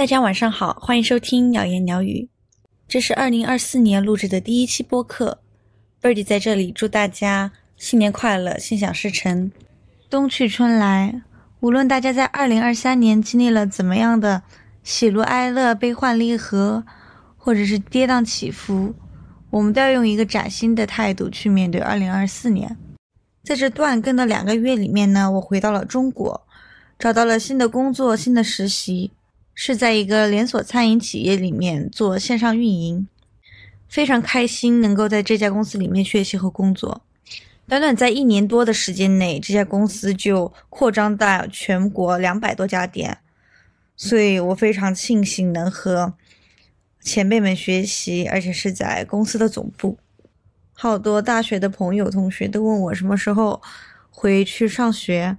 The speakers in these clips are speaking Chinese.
大家晚上好，欢迎收听鸟言鸟语。这是二零二四年录制的第一期播客，Birdy 在这里祝大家新年快乐，心想事成。冬去春来，无论大家在二零二三年经历了怎么样的喜怒哀乐、悲欢离合，或者是跌宕起伏，我们都要用一个崭新的态度去面对二零二四年。在这断更的两个月里面呢，我回到了中国，找到了新的工作、新的实习。是在一个连锁餐饮企业里面做线上运营，非常开心能够在这家公司里面学习和工作。短短在一年多的时间内，这家公司就扩张到全国两百多家店，所以我非常庆幸能和前辈们学习，而且是在公司的总部。好多大学的朋友同学都问我什么时候回去上学。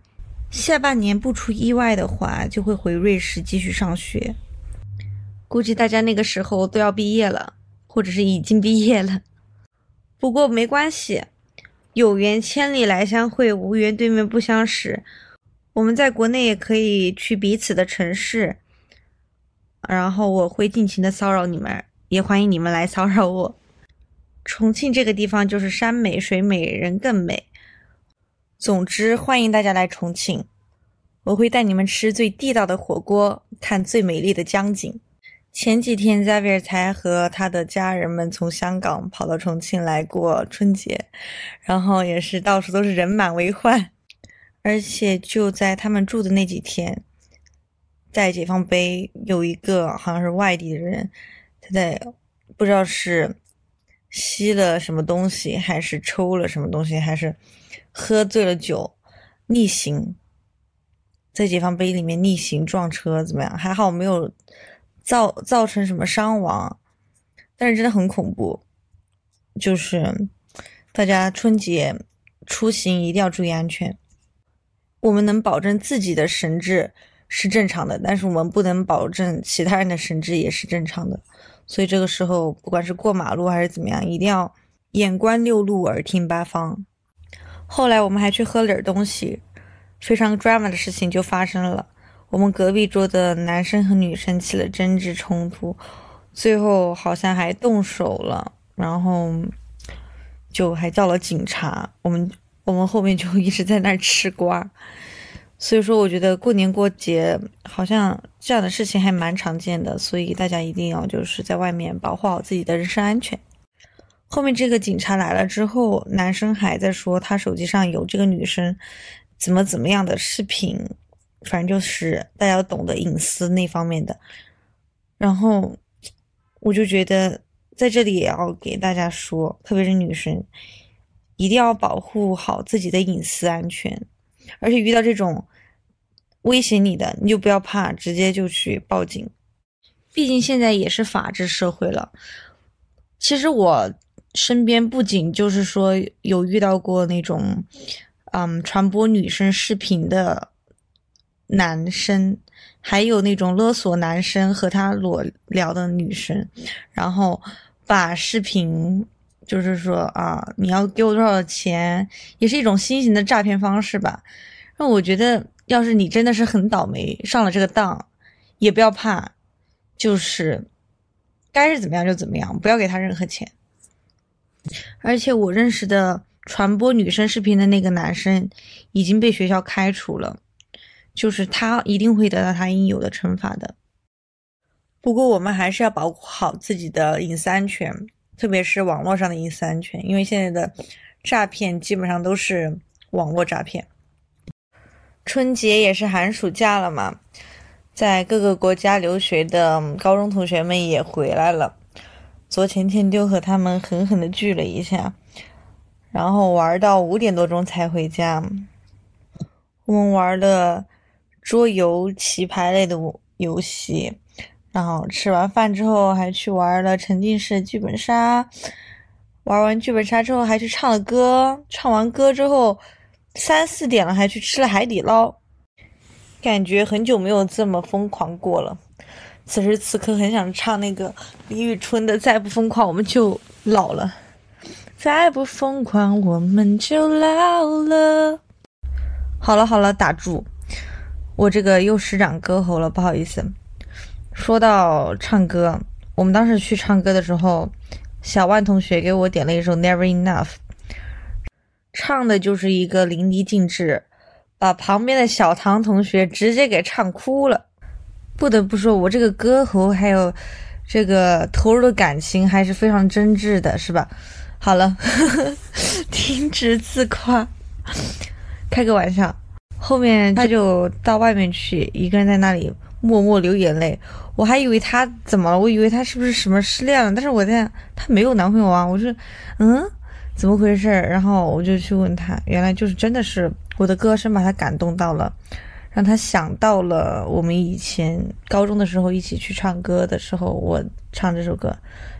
下半年不出意外的话，就会回瑞士继续上学。估计大家那个时候都要毕业了，或者是已经毕业了。不过没关系，有缘千里来相会，无缘对面不相识。我们在国内也可以去彼此的城市，然后我会尽情的骚扰你们，也欢迎你们来骚扰我。重庆这个地方就是山美水美人更美。总之，欢迎大家来重庆，我会带你们吃最地道的火锅，看最美丽的江景。前几天 Xavier 才和他的家人们从香港跑到重庆来过春节，然后也是到处都是人满为患。而且就在他们住的那几天，在解放碑有一个好像是外地的人，他在不知道是吸了什么东西，还是抽了什么东西，还是。喝醉了酒，逆行，在解放碑里面逆行撞车怎么样？还好没有造造成什么伤亡，但是真的很恐怖。就是大家春节出行一定要注意安全。我们能保证自己的神智是正常的，但是我们不能保证其他人的神智也是正常的。所以这个时候，不管是过马路还是怎么样，一定要眼观六路，耳听八方。后来我们还去喝了点东西，非常 drama 的事情就发生了。我们隔壁桌的男生和女生起了争执冲突，最后好像还动手了，然后就还叫了警察。我们我们后面就一直在那儿吃瓜。所以说，我觉得过年过节好像这样的事情还蛮常见的，所以大家一定要就是在外面保护好自己的人身安全。后面这个警察来了之后，男生还在说他手机上有这个女生怎么怎么样的视频，反正就是大家懂得隐私那方面的。然后我就觉得在这里也要给大家说，特别是女生，一定要保护好自己的隐私安全，而且遇到这种威胁你的，你就不要怕，直接就去报警。毕竟现在也是法治社会了。其实我。身边不仅就是说有遇到过那种，嗯，传播女生视频的男生，还有那种勒索男生和他裸聊的女生，然后把视频就是说啊，你要给我多少钱，也是一种新型的诈骗方式吧。那我觉得，要是你真的是很倒霉上了这个当，也不要怕，就是该是怎么样就怎么样，不要给他任何钱。而且我认识的传播女生视频的那个男生已经被学校开除了，就是他一定会得到他应有的惩罚的。不过我们还是要保护好自己的隐私安全，特别是网络上的隐私安全，因为现在的诈骗基本上都是网络诈骗。春节也是寒暑假了嘛，在各个国家留学的高中同学们也回来了。昨前天就和他们狠狠的聚了一下，然后玩到五点多钟才回家。我们玩了桌游、棋牌类的游戏，然后吃完饭之后还去玩了沉浸式剧本杀。玩完剧本杀之后还去唱了歌，唱完歌之后三四点了还去吃了海底捞，感觉很久没有这么疯狂过了。此时此刻很想唱那个李宇春的《再不疯狂我们就老了》，再不疯狂我们就老了。好了好了，打住，我这个又失长歌喉了，不好意思。说到唱歌，我们当时去唱歌的时候，小万同学给我点了一首《Never Enough》，唱的就是一个淋漓尽致，把旁边的小唐同学直接给唱哭了。不得不说，我这个歌喉还有这个投入的感情还是非常真挚的，是吧？好了，停止自夸，开个玩笑。后面他就到外面去，一个人在那里默默流眼泪。我还以为他怎么了，我以为他是不是什么失恋了。但是我在他没有男朋友啊，我说，嗯，怎么回事？然后我就去问他，原来就是真的是我的歌声把他感动到了，让他想到了我们以前高中的时候一起去唱歌的时候，我唱这首歌，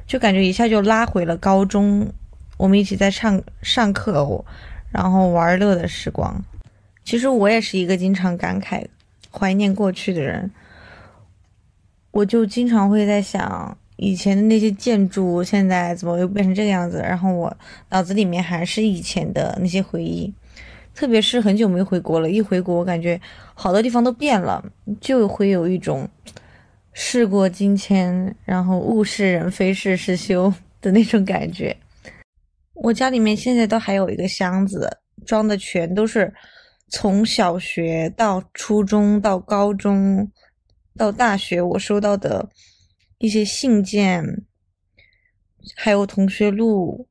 就感觉一下就拉回了高中，我们一起在唱上课，然后玩乐的时光。其实我也是一个经常感慨、怀念过去的人，我就经常会在想，以前的那些建筑现在怎么又变成这个样子？然后我脑子里面还是以前的那些回忆，特别是很久没回国了，一回国我感觉好多地方都变了，就会有一种事过境迁，然后物是人非事事休的那种感觉。我家里面现在都还有一个箱子，装的全都是。从小学到初中到高中到大学，我收到的一些信件，还有同学录，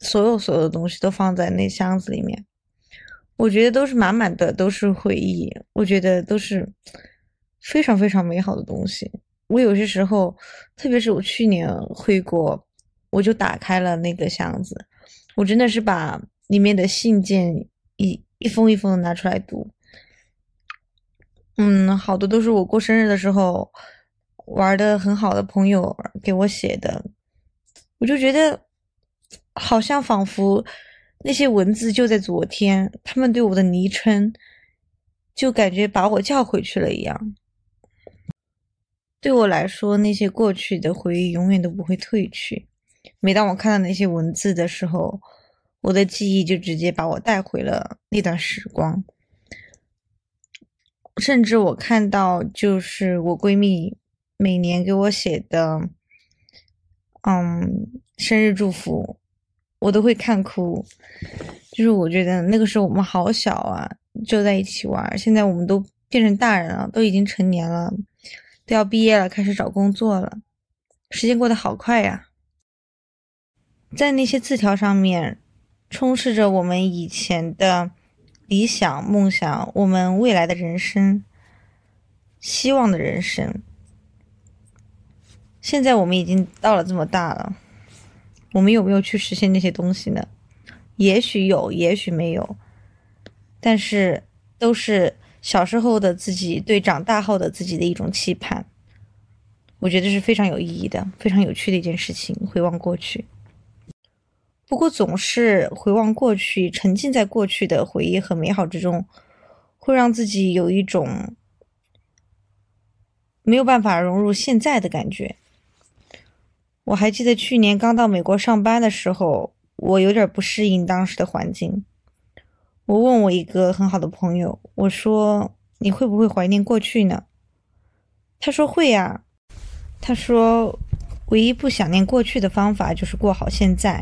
所有所有的东西都放在那箱子里面。我觉得都是满满的，都是回忆。我觉得都是非常非常美好的东西。我有些时候，特别是我去年回国，我就打开了那个箱子，我真的是把里面的信件一。一封一封的拿出来读，嗯，好多都是我过生日的时候玩的很好的朋友给我写的，我就觉得好像仿佛那些文字就在昨天，他们对我的昵称就感觉把我叫回去了一样。对我来说，那些过去的回忆永远都不会褪去。每当我看到那些文字的时候，我的记忆就直接把我带回了那段时光，甚至我看到就是我闺蜜每年给我写的，嗯，生日祝福，我都会看哭。就是我觉得那个时候我们好小啊，就在一起玩。现在我们都变成大人了，都已经成年了，都要毕业了，开始找工作了，时间过得好快呀。在那些字条上面。充斥着我们以前的理想、梦想，我们未来的人生、希望的人生。现在我们已经到了这么大了，我们有没有去实现那些东西呢？也许有，也许没有，但是都是小时候的自己对长大后的自己的一种期盼。我觉得是非常有意义的、非常有趣的一件事情。回望过去。不过，总是回望过去，沉浸在过去的回忆和美好之中，会让自己有一种没有办法融入现在的感觉。我还记得去年刚到美国上班的时候，我有点不适应当时的环境。我问我一个很好的朋友，我说：“你会不会怀念过去呢？”他说：“会呀。”他说：“唯一不想念过去的方法就是过好现在。”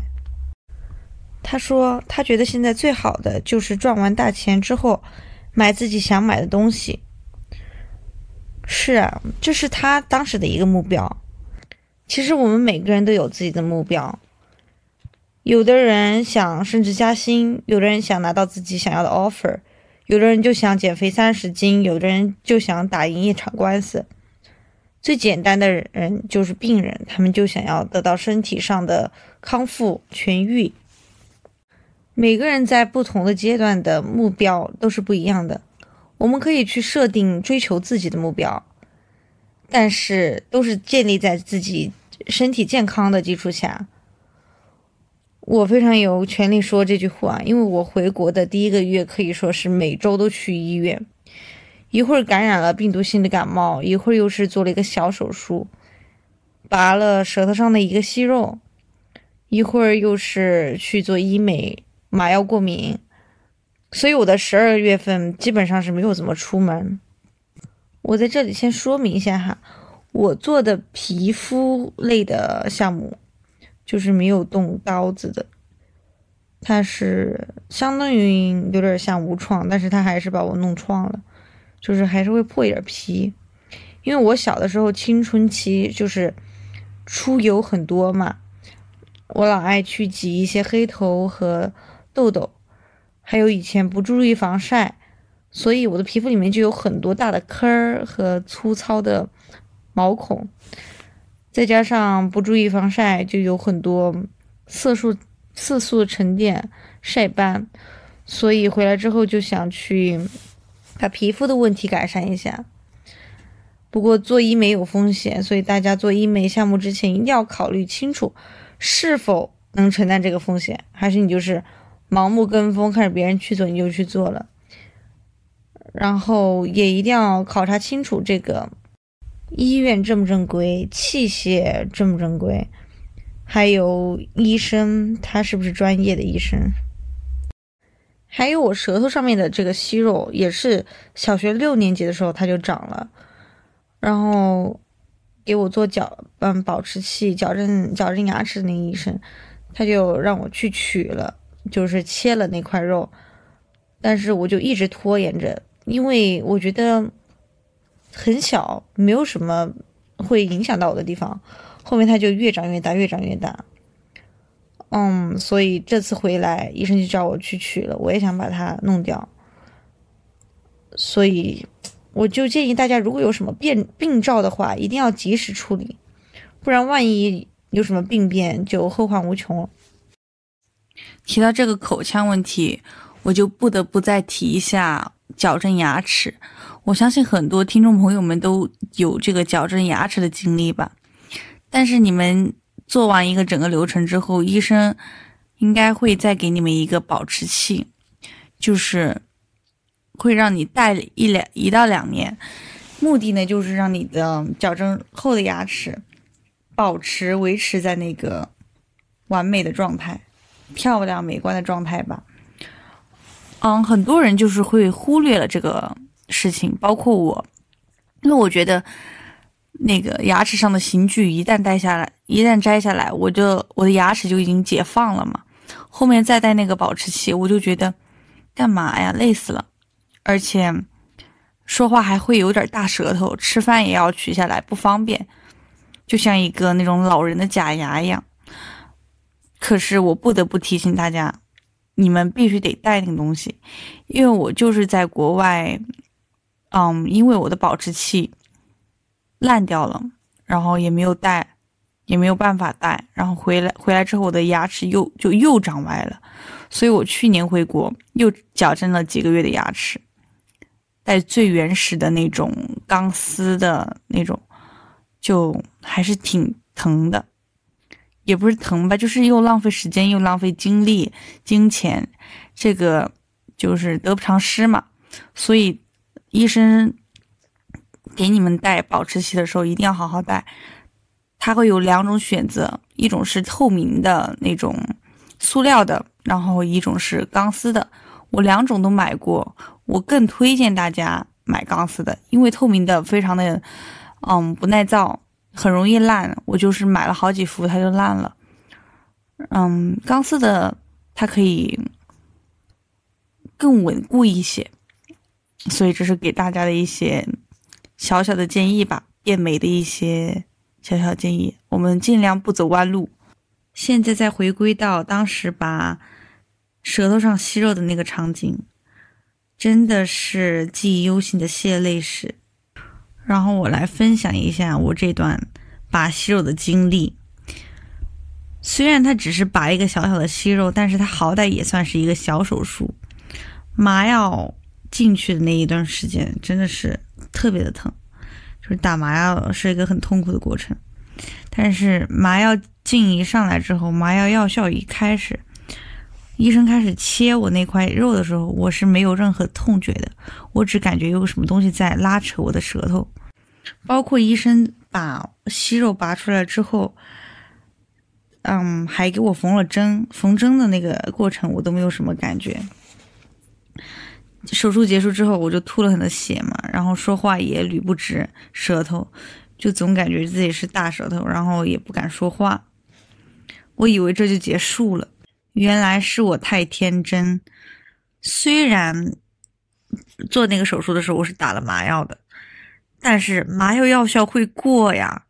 他说：“他觉得现在最好的就是赚完大钱之后，买自己想买的东西。是啊，这是他当时的一个目标。其实我们每个人都有自己的目标。有的人想升职加薪，有的人想拿到自己想要的 offer，有的人就想减肥三十斤，有的人就想打赢一场官司。最简单的人就是病人，他们就想要得到身体上的康复痊愈。”每个人在不同的阶段的目标都是不一样的，我们可以去设定追求自己的目标，但是都是建立在自己身体健康的基础下。我非常有权利说这句话，因为我回国的第一个月可以说是每周都去医院，一会儿感染了病毒性的感冒，一会儿又是做了一个小手术，拔了舌头上的一个息肉，一会儿又是去做医美。麻药过敏，所以我的十二月份基本上是没有怎么出门。我在这里先说明一下哈，我做的皮肤类的项目，就是没有动刀子的，它是相当于有点像无创，但是它还是把我弄创了，就是还是会破一点皮。因为我小的时候青春期就是出油很多嘛，我老爱去挤一些黑头和痘痘，还有以前不注意防晒，所以我的皮肤里面就有很多大的坑儿和粗糙的毛孔，再加上不注意防晒，就有很多色素色素沉淀、晒斑，所以回来之后就想去把皮肤的问题改善一下。不过做医美有风险，所以大家做医美项目之前一定要考虑清楚，是否能承担这个风险，还是你就是盲目跟风，看着别人去做你就去做了。然后也一定要考察清楚这个医院正不正规，器械正不正规，还有医生他是不是专业的医生。还有我舌头上面的这个息肉，也是小学六年级的时候它就长了。然后给我做矫嗯保持器矫正矫正牙齿的那个医生，他就让我去取了，就是切了那块肉，但是我就一直拖延着，因为我觉得很小，没有什么会影响到我的地方。后面它就越长越大，越长越大。嗯，所以这次回来，医生就叫我去取了，我也想把它弄掉，所以。我就建议大家，如果有什么变病兆的话，一定要及时处理，不然万一有什么病变，就后患无穷了。提到这个口腔问题，我就不得不再提一下矫正牙齿。我相信很多听众朋友们都有这个矫正牙齿的经历吧。但是你们做完一个整个流程之后，医生应该会再给你们一个保持器，就是。会让你戴一两一到两年，目的呢就是让你的矫正后的牙齿保持维持在那个完美的状态、漂亮美观的状态吧。嗯，很多人就是会忽略了这个事情，包括我，因为我觉得那个牙齿上的刑具一旦戴下来，一旦摘下来，我就我的牙齿就已经解放了嘛。后面再戴那个保持器，我就觉得干嘛呀，累死了。而且说话还会有点大舌头，吃饭也要取下来，不方便，就像一个那种老人的假牙一样。可是我不得不提醒大家，你们必须得带那个东西，因为我就是在国外，嗯，因为我的保持器烂掉了，然后也没有带，也没有办法带，然后回来回来之后，我的牙齿又就又长歪了，所以我去年回国又矫正了几个月的牙齿。带最原始的那种钢丝的那种，就还是挺疼的，也不是疼吧，就是又浪费时间又浪费精力、金钱，这个就是得不偿失嘛。所以医生给你们戴保持器的时候一定要好好戴，它会有两种选择，一种是透明的那种塑料的，然后一种是钢丝的，我两种都买过。我更推荐大家买钢丝的，因为透明的非常的，嗯，不耐造，很容易烂。我就是买了好几副，它就烂了。嗯，钢丝的它可以更稳固一些，所以这是给大家的一些小小的建议吧，变美的一些小小建议。我们尽量不走弯路。现在再回归到当时把舌头上吸肉的那个场景。真的是记忆犹新的血泪史，然后我来分享一下我这段拔息肉的经历。虽然它只是拔一个小小的息肉，但是它好歹也算是一个小手术。麻药进去的那一段时间真的是特别的疼，就是打麻药是一个很痛苦的过程。但是麻药劲一上来之后，麻药药效一开始。医生开始切我那块肉的时候，我是没有任何痛觉的，我只感觉有什么东西在拉扯我的舌头。包括医生把息肉拔出来之后，嗯，还给我缝了针，缝针的那个过程我都没有什么感觉。手术结束之后，我就吐了很多血嘛，然后说话也捋不直舌头，就总感觉自己是大舌头，然后也不敢说话。我以为这就结束了，原来是我太天真。虽然做那个手术的时候我是打了麻药的，但是麻药药效会过呀。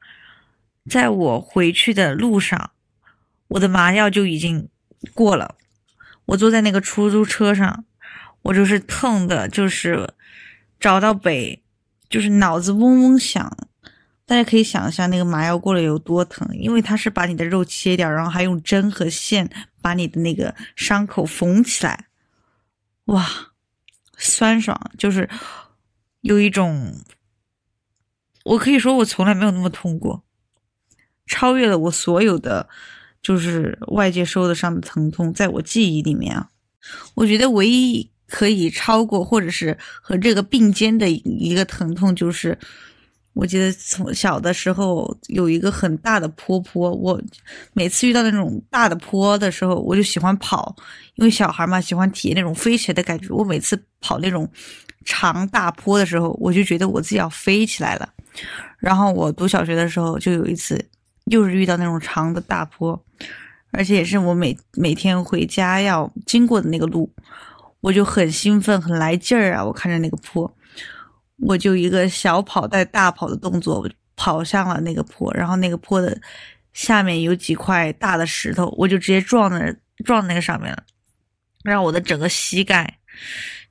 在我回去的路上，我的麻药就已经过了。我坐在那个出租车上，我就是疼的，就是找到北，就是脑子嗡嗡响。大家可以想象那个麻药过了有多疼，因为它是把你的肉切掉，然后还用针和线把你的那个伤口缝起来。哇，酸爽，就是有一种，我可以说我从来没有那么痛过，超越了我所有的就是外界受的伤的疼痛，在我记忆里面啊，我觉得唯一可以超过或者是和这个并肩的一个疼痛就是。我记得从小的时候有一个很大的坡坡，我每次遇到那种大的坡的时候，我就喜欢跑，因为小孩嘛喜欢体验那种飞起来的感觉。我每次跑那种长大坡的时候，我就觉得我自己要飞起来了。然后我读小学的时候就有一次，又是遇到那种长的大坡，而且也是我每每天回家要经过的那个路，我就很兴奋，很来劲儿啊！我看着那个坡。我就一个小跑带大跑的动作，跑向了那个坡，然后那个坡的下面有几块大的石头，我就直接撞在撞那个上面了，让我的整个膝盖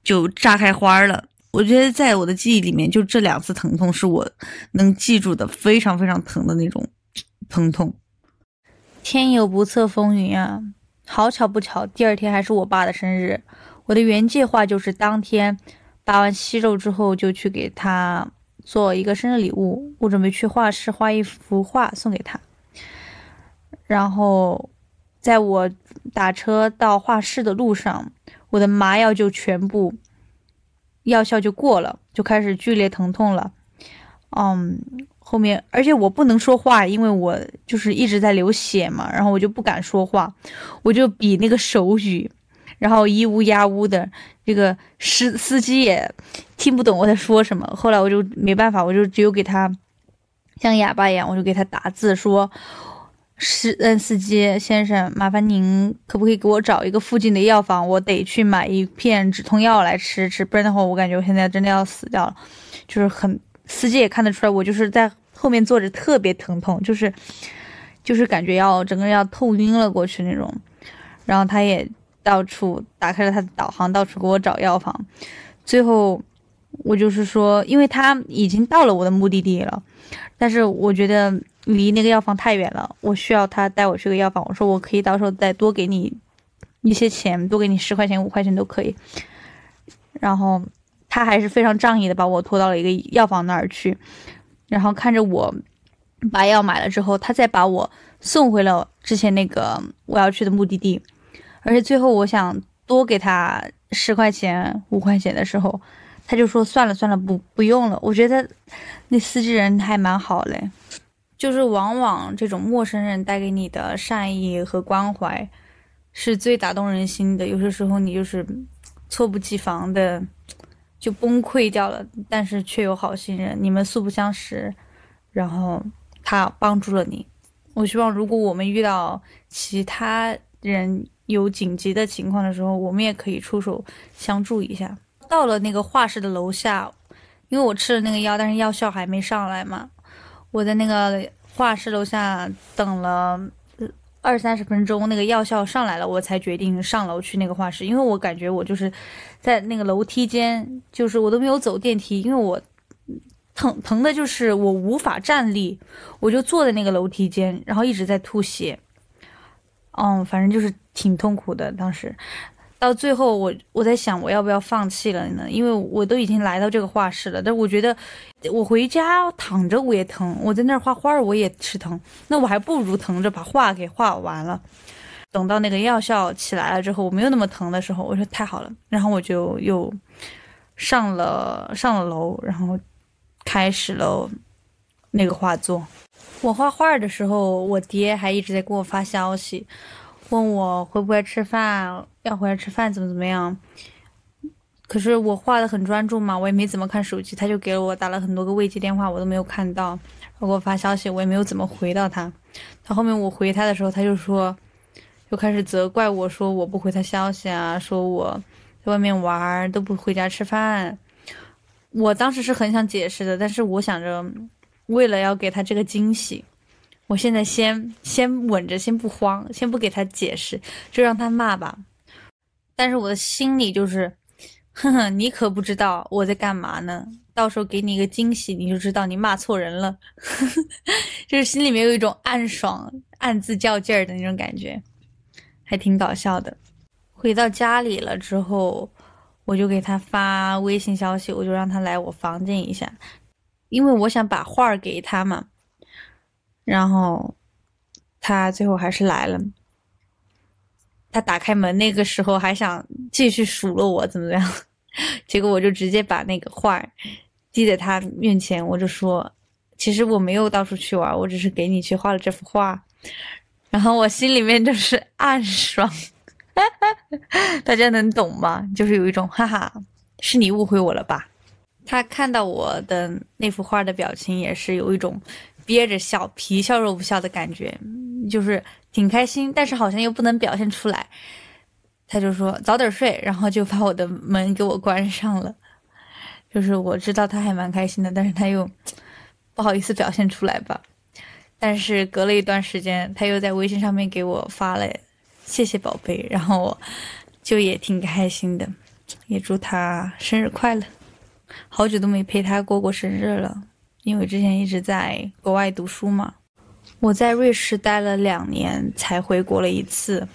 就炸开花了。我觉得在我的记忆里面，就这两次疼痛是我能记住的非常非常疼的那种疼痛。天有不测风云啊，好巧不巧，第二天还是我爸的生日。我的原计划就是当天。拔完息肉之后，就去给他做一个生日礼物。我准备去画室画一幅画送给他。然后，在我打车到画室的路上，我的麻药就全部药效就过了，就开始剧烈疼痛了。嗯，后面而且我不能说话，因为我就是一直在流血嘛，然后我就不敢说话，我就比那个手语。然后咿呜呀呜的，这个司司机也听不懂我在说什么。后来我就没办法，我就只有给他像哑巴一样，我就给他打字说：“司嗯，司机先生，麻烦您可不可以给我找一个附近的药房？我得去买一片止痛药来吃吃，不然的话，我感觉我现在真的要死掉了。就是很，司机也看得出来，我就是在后面坐着特别疼痛，就是就是感觉要整个人要痛晕了过去那种。然后他也。到处打开了他的导航，到处给我找药房。最后，我就是说，因为他已经到了我的目的地了，但是我觉得离那个药房太远了，我需要他带我去个药房。我说我可以到时候再多给你一些钱，多给你十块钱、五块钱都可以。然后他还是非常仗义的把我拖到了一个药房那儿去，然后看着我把药买了之后，他再把我送回了之前那个我要去的目的地。而且最后，我想多给他十块钱、五块钱的时候，他就说算了算了，不不用了。我觉得那司机人还蛮好嘞，就是往往这种陌生人带给你的善意和关怀，是最打动人心的。有些时候你就是猝不及防的就崩溃掉了，但是却有好心人，你们素不相识，然后他帮助了你。我希望如果我们遇到其他人，有紧急的情况的时候，我们也可以出手相助一下。到了那个画室的楼下，因为我吃了那个药，但是药效还没上来嘛，我在那个画室楼下等了二三十分钟，那个药效上来了，我才决定上楼去那个画室。因为我感觉我就是在那个楼梯间，就是我都没有走电梯，因为我疼疼的就是我无法站立，我就坐在那个楼梯间，然后一直在吐血。嗯，反正就是挺痛苦的。当时到最后，我我在想，我要不要放弃了呢？因为我都已经来到这个画室了，但我觉得我回家躺着我也疼，我在那儿画画我也吃疼，那我还不如疼着把画给画完了。等到那个药效起来了之后，我没有那么疼的时候，我说太好了，然后我就又上了上了楼，然后开始了那个画作。我画画的时候，我爹还一直在给我发消息，问我会不会吃饭，要回来吃饭怎么怎么样。可是我画的很专注嘛，我也没怎么看手机，他就给了我打了很多个未接电话，我都没有看到。他给我发消息，我也没有怎么回到他。他后面我回他的时候，他就说，又开始责怪我说我不回他消息啊，说我在外面玩都不回家吃饭。我当时是很想解释的，但是我想着，为了要给他这个惊喜，我现在先先稳着，先不慌，先不给他解释，就让他骂吧。但是我的心里就是。哼哼，你可不知道我在干嘛呢。到时候给你一个惊喜，你就知道你骂错人了。就是心里面有一种暗爽、暗自较劲儿的那种感觉，还挺搞笑的。回到家里了之后，我就给他发微信消息，我就让他来我房间一下，因为我想把画儿给他嘛。然后他最后还是来了。他打开门那个时候还想继续数落我怎么样，结果我就直接把那个画儿递在他面前，我就说：“其实我没有到处去玩，我只是给你去画了这幅画。”然后我心里面就是暗爽，大家能懂吗？就是有一种哈哈，是你误会我了吧？他看到我的那幅画的表情也是有一种憋着笑、皮笑肉不笑的感觉，就是。挺开心，但是好像又不能表现出来。他就说早点睡，然后就把我的门给我关上了。就是我知道他还蛮开心的，但是他又不好意思表现出来吧。但是隔了一段时间，他又在微信上面给我发了谢谢宝贝，然后我就也挺开心的，也祝他生日快乐。好久都没陪他过过生日了，因为之前一直在国外读书嘛。我在瑞士待了两年，才回国了一次，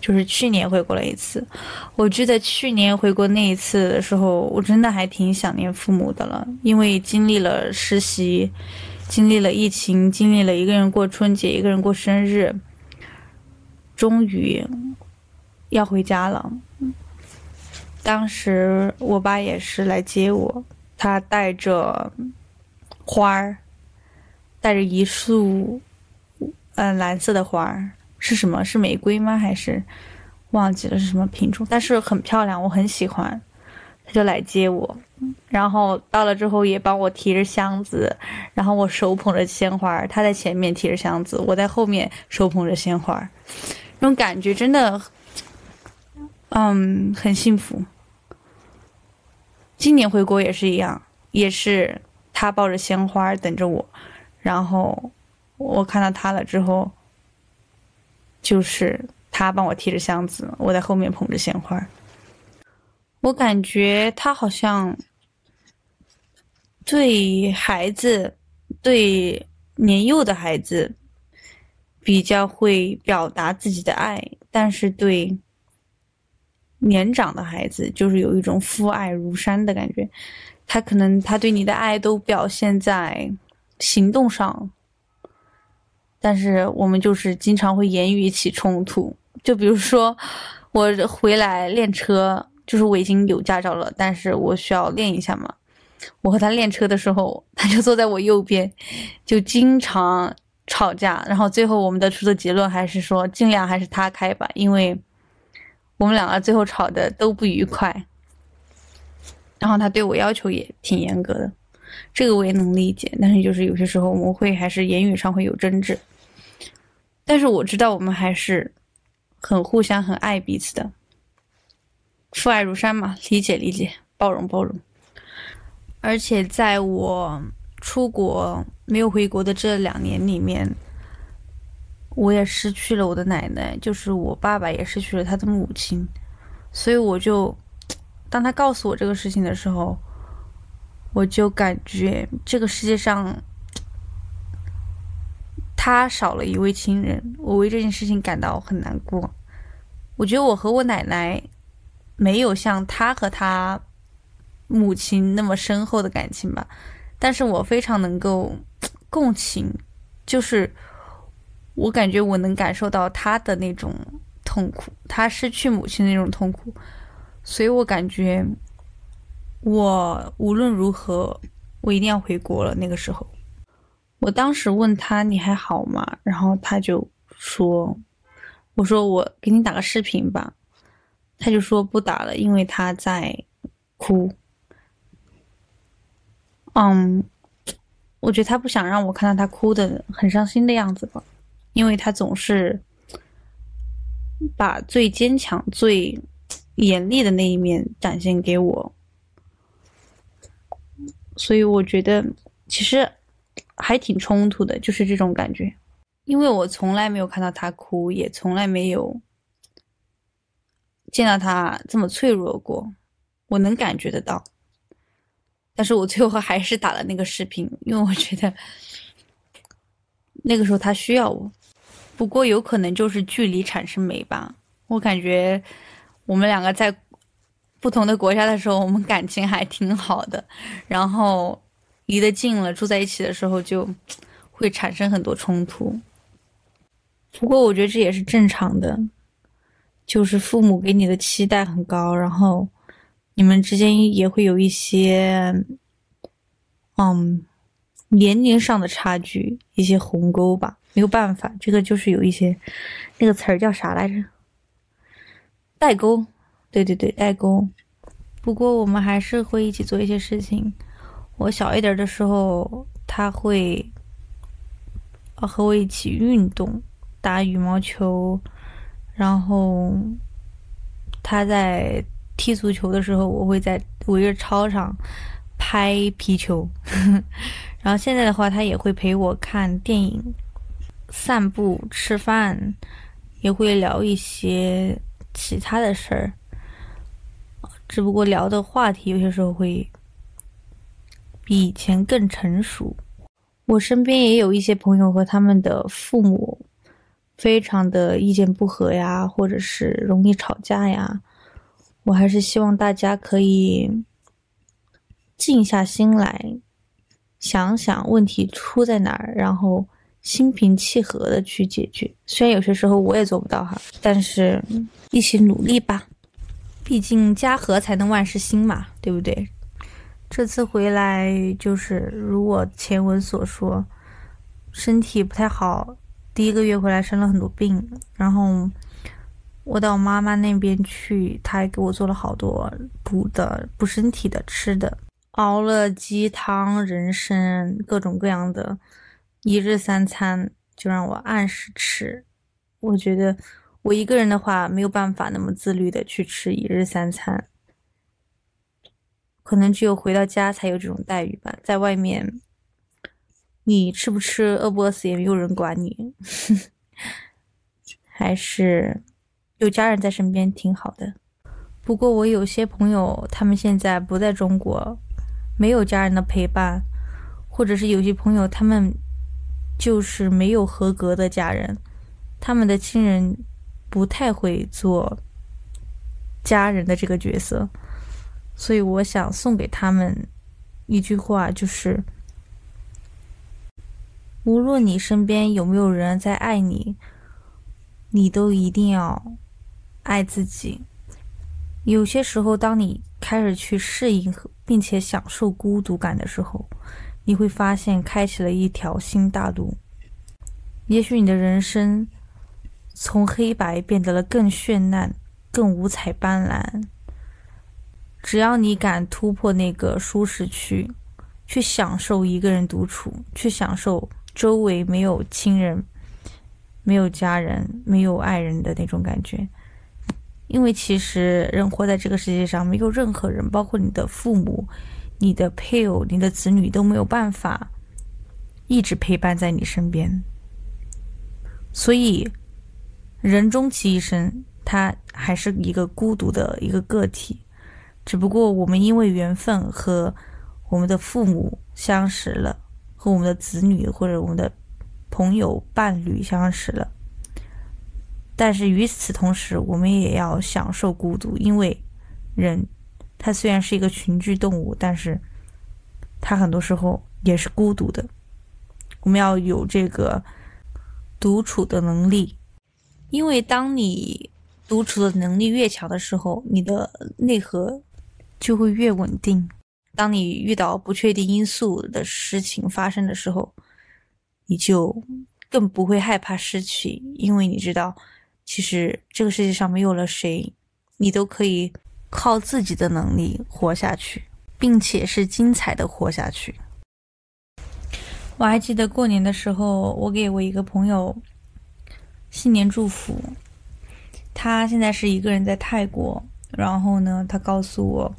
就是去年回国了一次。我记得去年回国那一次的时候，我真的还挺想念父母的了，因为经历了实习，经历了疫情，经历了一个人过春节，一个人过生日，终于要回家了。当时我爸也是来接我，他带着花儿，带着一束。嗯，蓝色的花儿是什么？是玫瑰吗？还是忘记了是什么品种？但是很漂亮，我很喜欢。他就来接我，然后到了之后也帮我提着箱子，然后我手捧着鲜花，他在前面提着箱子，我在后面手捧着鲜花，那种感觉真的，嗯，很幸福。今年回国也是一样，也是他抱着鲜花等着我，然后。我看到他了之后，就是他帮我提着箱子，我在后面捧着鲜花。我感觉他好像对孩子，对年幼的孩子比较会表达自己的爱，但是对年长的孩子，就是有一种父爱如山的感觉。他可能他对你的爱都表现在行动上。但是我们就是经常会言语起冲突，就比如说我回来练车，就是我已经有驾照了，但是我需要练一下嘛。我和他练车的时候，他就坐在我右边，就经常吵架。然后最后我们得出的结论还是说，尽量还是他开吧，因为我们两个最后吵的都不愉快。然后他对我要求也挺严格的，这个我也能理解。但是就是有些时候我们会还是言语上会有争执。但是我知道我们还是很互相、很爱彼此的，父爱如山嘛，理解理解，包容包容。而且在我出国没有回国的这两年里面，我也失去了我的奶奶，就是我爸爸也失去了他的母亲，所以我就当他告诉我这个事情的时候，我就感觉这个世界上。他少了一位亲人，我为这件事情感到很难过。我觉得我和我奶奶没有像他和他母亲那么深厚的感情吧，但是我非常能够共情，就是我感觉我能感受到他的那种痛苦，他失去母亲的那种痛苦，所以我感觉我无论如何，我一定要回国了。那个时候。我当时问他你还好吗？然后他就说：“我说我给你打个视频吧。”他就说不打了，因为他在哭。嗯，我觉得他不想让我看到他哭的很伤心的样子吧，因为他总是把最坚强、最严厉的那一面展现给我，所以我觉得其实还挺冲突的，就是这种感觉，因为我从来没有看到他哭，也从来没有见到他这么脆弱过，我能感觉得到。但是我最后还是打了那个视频，因为我觉得那个时候他需要我。不过有可能就是距离产生美吧。我感觉我们两个在不同的国家的时候，我们感情还挺好的。然后离得近了，住在一起的时候就会产生很多冲突。不过我觉得这也是正常的，就是父母给你的期待很高，然后。你们之间也会有一些，嗯，年龄上的差距，一些鸿沟吧。没有办法，这个就是有一些，那个词儿叫啥来着？代沟。对对对，代沟。不过我们还是会一起做一些事情。我小一点的时候，他会，和我一起运动，打羽毛球，然后他在。踢足球的时候，我会在围着操场拍皮球。然后现在的话，他也会陪我看电影、散步、吃饭，也会聊一些其他的事儿。只不过聊的话题有些时候会比以前更成熟。我身边也有一些朋友和他们的父母非常的意见不合呀，或者是容易吵架呀。我还是希望大家可以静下心来，想想问题出在哪儿，然后心平气和的去解决。虽然有些时候我也做不到哈，但是一起努力吧。毕竟家和才能万事兴嘛，对不对？这次回来就是如我前文所说，身体不太好，第一个月回来生了很多病，然后。我到妈妈那边去，她还给我做了好多补的、补身体的吃的，熬了鸡汤、人参，各种各样的，一日三餐就让我按时吃。我觉得我一个人的话没有办法那么自律的去吃一日三餐，可能只有回到家才有这种待遇吧。在外面，你吃不吃、饿不饿死也没有人管你，还是。有家人在身边挺好的，不过我有些朋友他们现在不在中国，没有家人的陪伴，或者是有些朋友他们就是没有合格的家人，他们的亲人不太会做家人的这个角色，所以我想送给他们一句话，就是无论你身边有没有人在爱你，你都一定要。爱自己，有些时候，当你开始去适应并且享受孤独感的时候，你会发现开启了一条新大陆。也许你的人生从黑白变得了更绚烂、更五彩斑斓。只要你敢突破那个舒适区，去享受一个人独处，去享受周围没有亲人、没有家人、没有爱人的那种感觉。因为其实人活在这个世界上，没有任何人，包括你的父母、你的配偶、你的子女，都没有办法一直陪伴在你身边。所以，人终其一生，他还是一个孤独的一个个体。只不过我们因为缘分和我们的父母相识了，和我们的子女或者我们的朋友、伴侣相识了。但是与此同时，我们也要享受孤独，因为人它虽然是一个群居动物，但是它很多时候也是孤独的。我们要有这个独处的能力，因为当你独处的能力越强的时候，你的内核就会越稳定。当你遇到不确定因素的事情发生的时候，你就更不会害怕失去，因为你知道。其实这个世界上没有了谁，你都可以靠自己的能力活下去，并且是精彩的活下去。我还记得过年的时候，我给我一个朋友新年祝福。他现在是一个人在泰国，然后呢，他告诉我，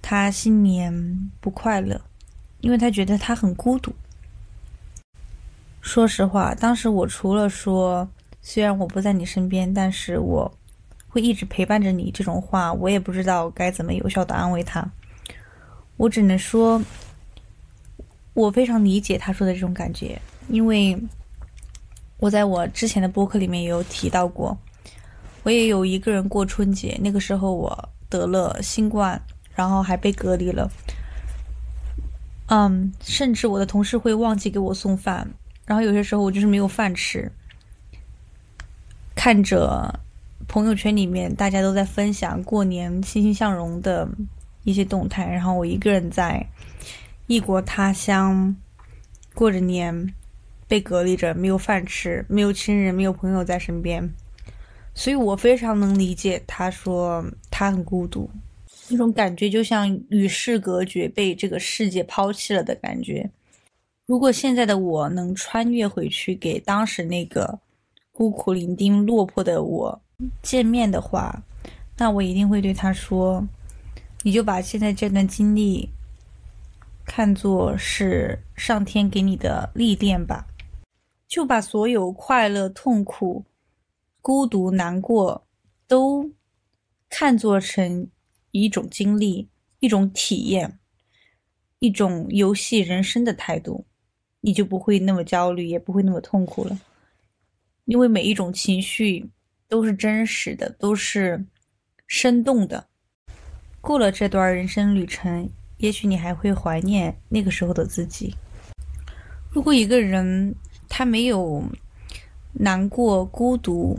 他新年不快乐，因为他觉得他很孤独。说实话，当时我除了说虽然我不在你身边，但是我会一直陪伴着你这种话，我也不知道该怎么有效的安慰他。我只能说。我非常理解他说的这种感觉，因为我在我之前的播客里面也有提到过，我也有一个人过春节，那个时候我得了新冠，然后还被隔离了，嗯，甚至我的同事会忘记给我送饭，然后有些时候我就是没有饭吃，看着朋友圈里面大家都在分享过年欣欣向荣的一些动态，然后我一个人在。异国他乡，过着年，被隔离着，没有饭吃，没有亲人，没有朋友在身边，所以我非常能理解他说他很孤独，那种感觉就像与世隔绝，被这个世界抛弃了的感觉。如果现在的我能穿越回去，给当时那个孤苦伶仃、落魄的我见面的话，那我一定会对他说：“你就把现在这段经历。”看作是上天给你的历练吧，就把所有快乐、痛苦、孤独、难过都看作成一种经历、一种体验、一种游戏人生的态度，你就不会那么焦虑，也不会那么痛苦了。因为每一种情绪都是真实的，都是生动的。过了这段人生旅程。也许你还会怀念那个时候的自己。如果一个人他没有难过、孤独、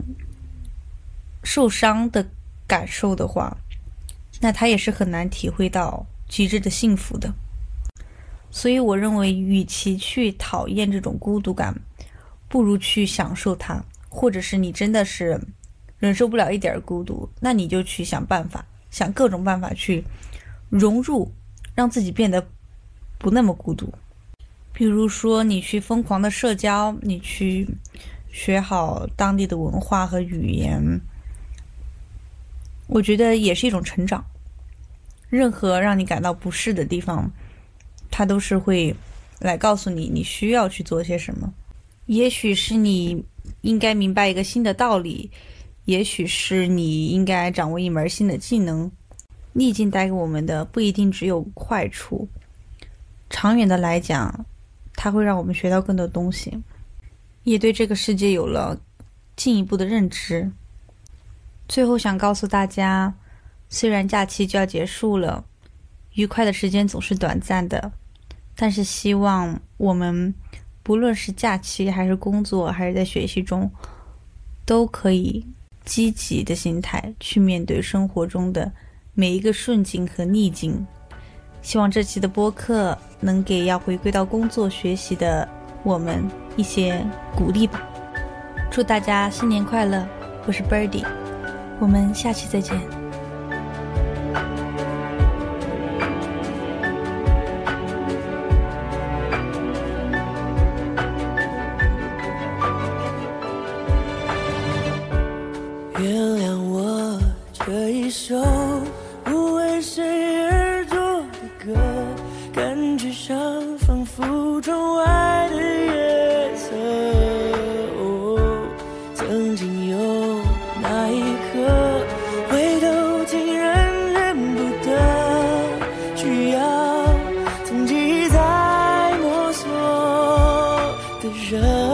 受伤的感受的话，那他也是很难体会到极致的幸福的。所以，我认为，与其去讨厌这种孤独感，不如去享受它。或者是你真的是忍受不了一点孤独，那你就去想办法，想各种办法去融入。让自己变得不那么孤独，比如说你去疯狂的社交，你去学好当地的文化和语言，我觉得也是一种成长。任何让你感到不适的地方，它都是会来告诉你你需要去做些什么。也许是你应该明白一个新的道理，也许是你应该掌握一门新的技能。逆境带给我们的不一定只有坏处，长远的来讲，它会让我们学到更多东西，也对这个世界有了进一步的认知。最后想告诉大家，虽然假期就要结束了，愉快的时间总是短暂的，但是希望我们不论是假期还是工作还是在学习中，都可以积极的心态去面对生活中的。每一个顺境和逆境，希望这期的播客能给要回归到工作学习的我们一些鼓励吧。祝大家新年快乐！我是 Birdy，我们下期再见。需要从记忆再摸索的人。